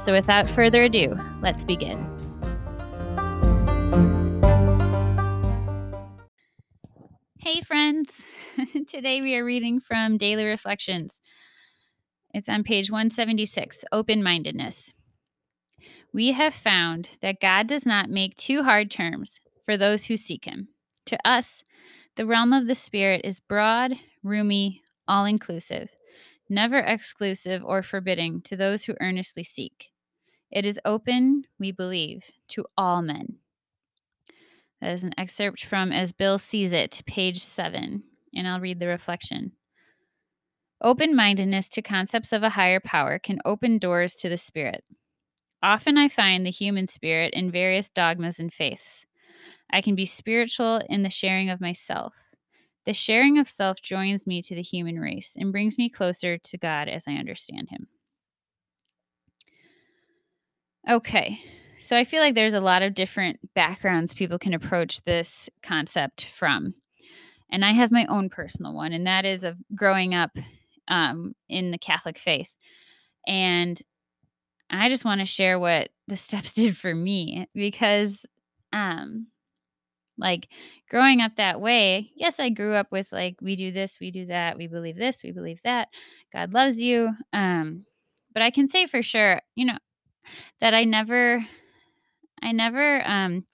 So without further ado, let's begin. Hey, friends. Today we are reading from Daily Reflections. It's on page 176 Open Mindedness. We have found that God does not make too hard terms for those who seek Him. To us, the realm of the Spirit is broad, roomy, all inclusive, never exclusive or forbidding to those who earnestly seek. It is open, we believe, to all men. That is an excerpt from As Bill Sees It, page 7, and I'll read the reflection. Open mindedness to concepts of a higher power can open doors to the spirit. Often I find the human spirit in various dogmas and faiths. I can be spiritual in the sharing of myself. The sharing of self joins me to the human race and brings me closer to God as I understand Him. Okay. So I feel like there's a lot of different backgrounds people can approach this concept from. And I have my own personal one, and that is of growing up um, in the Catholic faith. And I just want to share what the steps did for me because, um, like growing up that way, yes, I grew up with like, we do this, we do that, we believe this, we believe that, God loves you. Um, but I can say for sure, you know, that I never I never um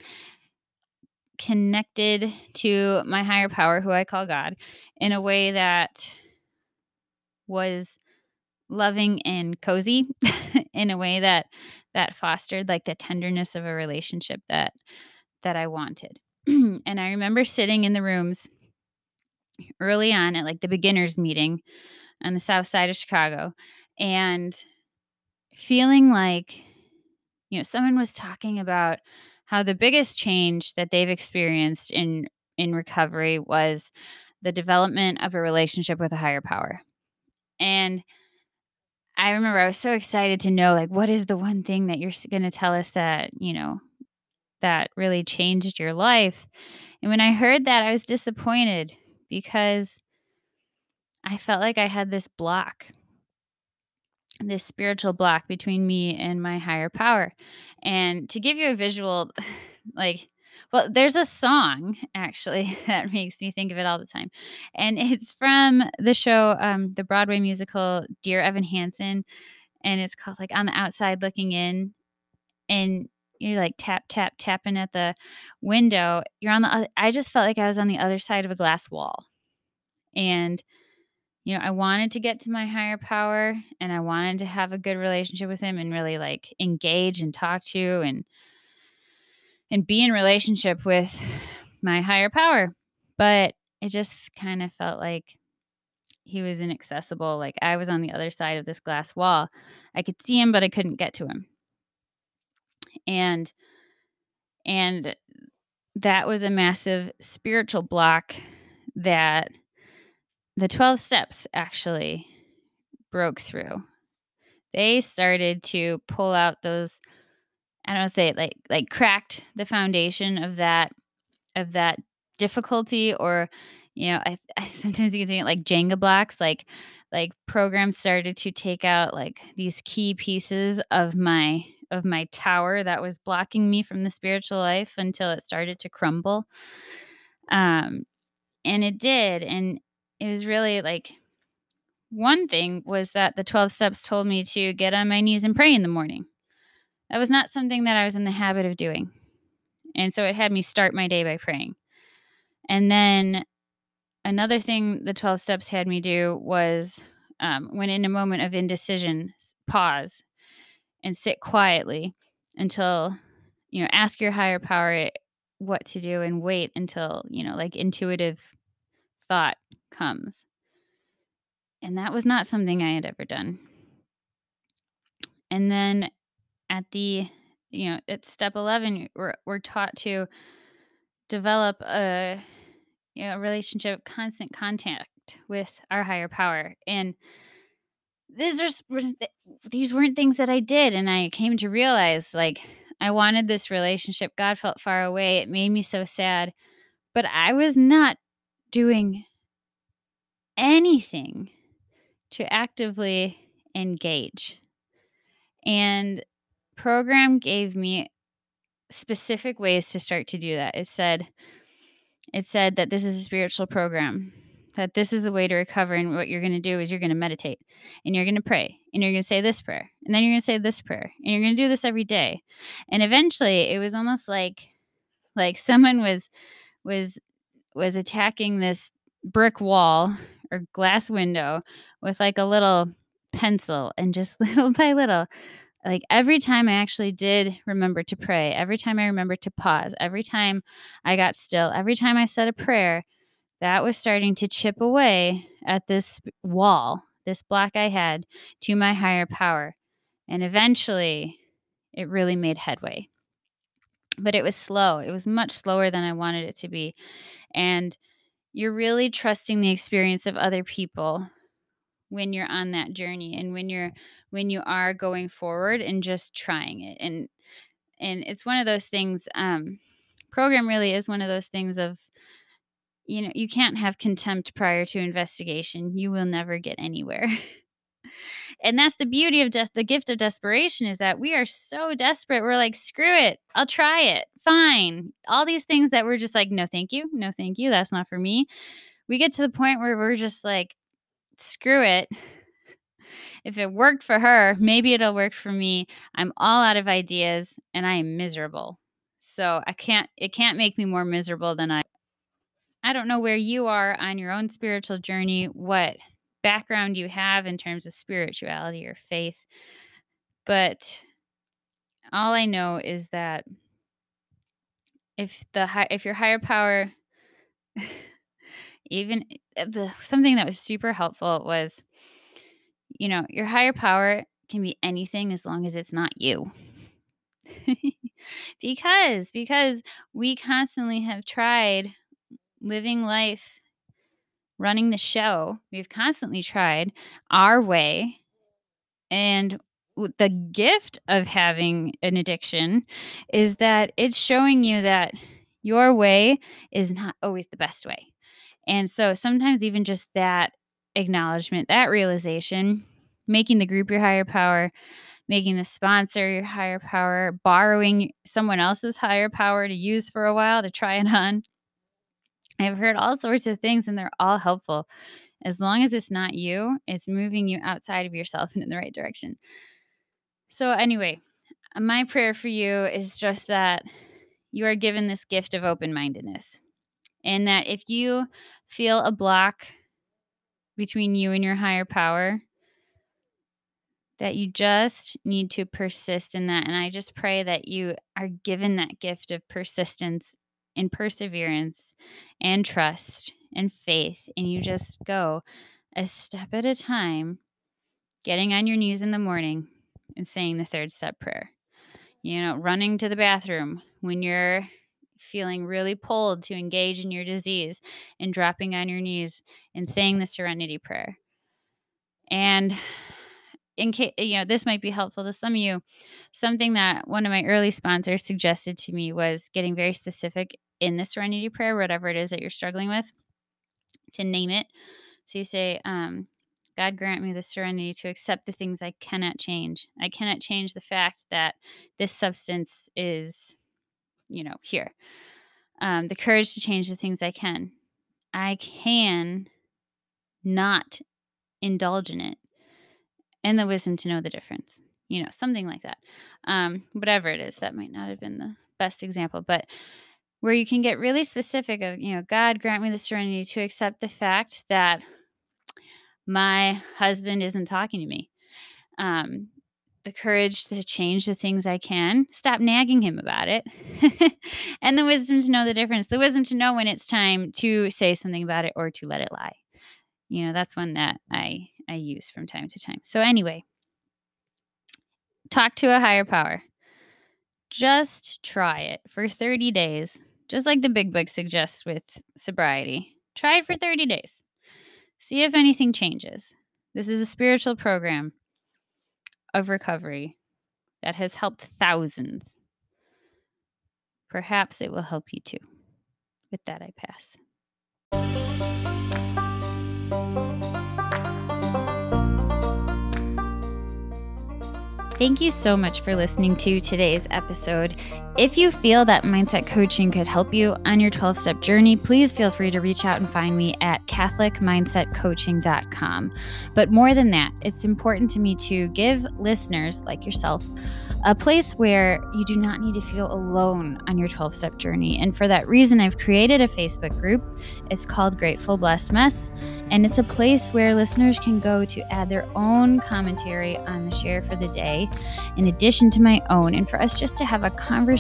connected to my higher power who I call God in a way that was loving and cozy in a way that that fostered like the tenderness of a relationship that that I wanted. and I remember sitting in the rooms early on at like the beginners meeting on the south side of Chicago and feeling like you know, someone was talking about how the biggest change that they've experienced in in recovery was the development of a relationship with a higher power. And I remember I was so excited to know like what is the one thing that you're going to tell us that, you know, that really changed your life. And when I heard that, I was disappointed because I felt like I had this block this spiritual block between me and my higher power. And to give you a visual, like, well, there's a song actually that makes me think of it all the time. And it's from the show, um, the Broadway musical Dear Evan Hansen. And it's called like On the Outside Looking In. And you're like tap, tap, tapping at the window. You're on the, I just felt like I was on the other side of a glass wall. And you know, I wanted to get to my higher power and I wanted to have a good relationship with him and really like engage and talk to and and be in relationship with my higher power. But it just kind of felt like he was inaccessible. Like I was on the other side of this glass wall. I could see him, but I couldn't get to him. And and that was a massive spiritual block that the 12 steps actually broke through. They started to pull out those I don't know if they like like cracked the foundation of that of that difficulty or you know, I, I sometimes you can think like Jenga blocks, like like programs started to take out like these key pieces of my of my tower that was blocking me from the spiritual life until it started to crumble. Um and it did and it was really like one thing was that the 12 steps told me to get on my knees and pray in the morning. That was not something that I was in the habit of doing. And so it had me start my day by praying. And then another thing the 12 steps had me do was um, when in a moment of indecision, pause and sit quietly until, you know, ask your higher power what to do and wait until, you know, like intuitive thought comes. And that was not something I had ever done. And then at the, you know, at step 11, we're, we're taught to develop a, you know, relationship, constant contact with our higher power. And these are these weren't things that I did, and I came to realize like I wanted this relationship. God felt far away. It made me so sad, but I was not doing anything to actively engage. And program gave me specific ways to start to do that. It said it said that this is a spiritual program that this is the way to recover and what you're going to do is you're going to meditate and you're going to pray and you're going to say this prayer and then you're going to say this prayer and you're going to do this every day and eventually it was almost like like someone was was was attacking this brick wall or glass window with like a little pencil and just little by little like every time I actually did remember to pray, every time I remembered to pause, every time I got still, every time I said a prayer, that was starting to chip away at this wall, this block I had to my higher power. And eventually, it really made headway. But it was slow. It was much slower than I wanted it to be. And you're really trusting the experience of other people when you're on that journey and when you're when you are going forward and just trying it and and it's one of those things um program really is one of those things of you know, you can't have contempt prior to investigation. You will never get anywhere. and that's the beauty of death. The gift of desperation is that we are so desperate. We're like, screw it. I'll try it. Fine. All these things that we're just like, no, thank you. No, thank you. That's not for me. We get to the point where we're just like, screw it. If it worked for her, maybe it'll work for me. I'm all out of ideas and I am miserable. So I can't, it can't make me more miserable than I I don't know where you are on your own spiritual journey, what background you have in terms of spirituality or faith. But all I know is that if the high, if your higher power even eh, something that was super helpful was you know, your higher power can be anything as long as it's not you. because because we constantly have tried living life, running the show, we've constantly tried our way. And the gift of having an addiction is that it's showing you that your way is not always the best way. And so sometimes, even just that acknowledgement, that realization, making the group your higher power, making the sponsor your higher power, borrowing someone else's higher power to use for a while to try it on, I've heard all sorts of things and they're all helpful. As long as it's not you, it's moving you outside of yourself and in the right direction. So, anyway, my prayer for you is just that you are given this gift of open mindedness. And that if you feel a block between you and your higher power, that you just need to persist in that. And I just pray that you are given that gift of persistence and perseverance and trust and faith. And you just go a step at a time, getting on your knees in the morning and saying the third step prayer. You know, running to the bathroom when you're feeling really pulled to engage in your disease and dropping on your knees and saying the serenity prayer. And in case you know this might be helpful to some of you something that one of my early sponsors suggested to me was getting very specific in the serenity prayer, whatever it is that you're struggling with, to name it. So you say, um, God grant me the serenity to accept the things I cannot change. I cannot change the fact that this substance is, you know, here. Um, the courage to change the things I can. I can not indulge in it, and the wisdom to know the difference. You know, something like that. Um, whatever it is, that might not have been the best example, but where you can get really specific of, you know, God grant me the serenity to accept the fact that my husband isn't talking to me. Um, the courage to change the things I can, stop nagging him about it, and the wisdom to know the difference, the wisdom to know when it's time to say something about it or to let it lie. You know, that's one that I I use from time to time. So anyway, talk to a higher power. Just try it for 30 days, just like the big book suggests with sobriety. Try it for 30 days. See if anything changes. This is a spiritual program of recovery that has helped thousands. Perhaps it will help you too. With that, I pass. Thank you so much for listening to today's episode. If you feel that mindset coaching could help you on your 12 step journey, please feel free to reach out and find me at CatholicMindsetCoaching.com. But more than that, it's important to me to give listeners like yourself a place where you do not need to feel alone on your 12 step journey. And for that reason, I've created a Facebook group. It's called Grateful Blessed Mess. And it's a place where listeners can go to add their own commentary on the share for the day, in addition to my own, and for us just to have a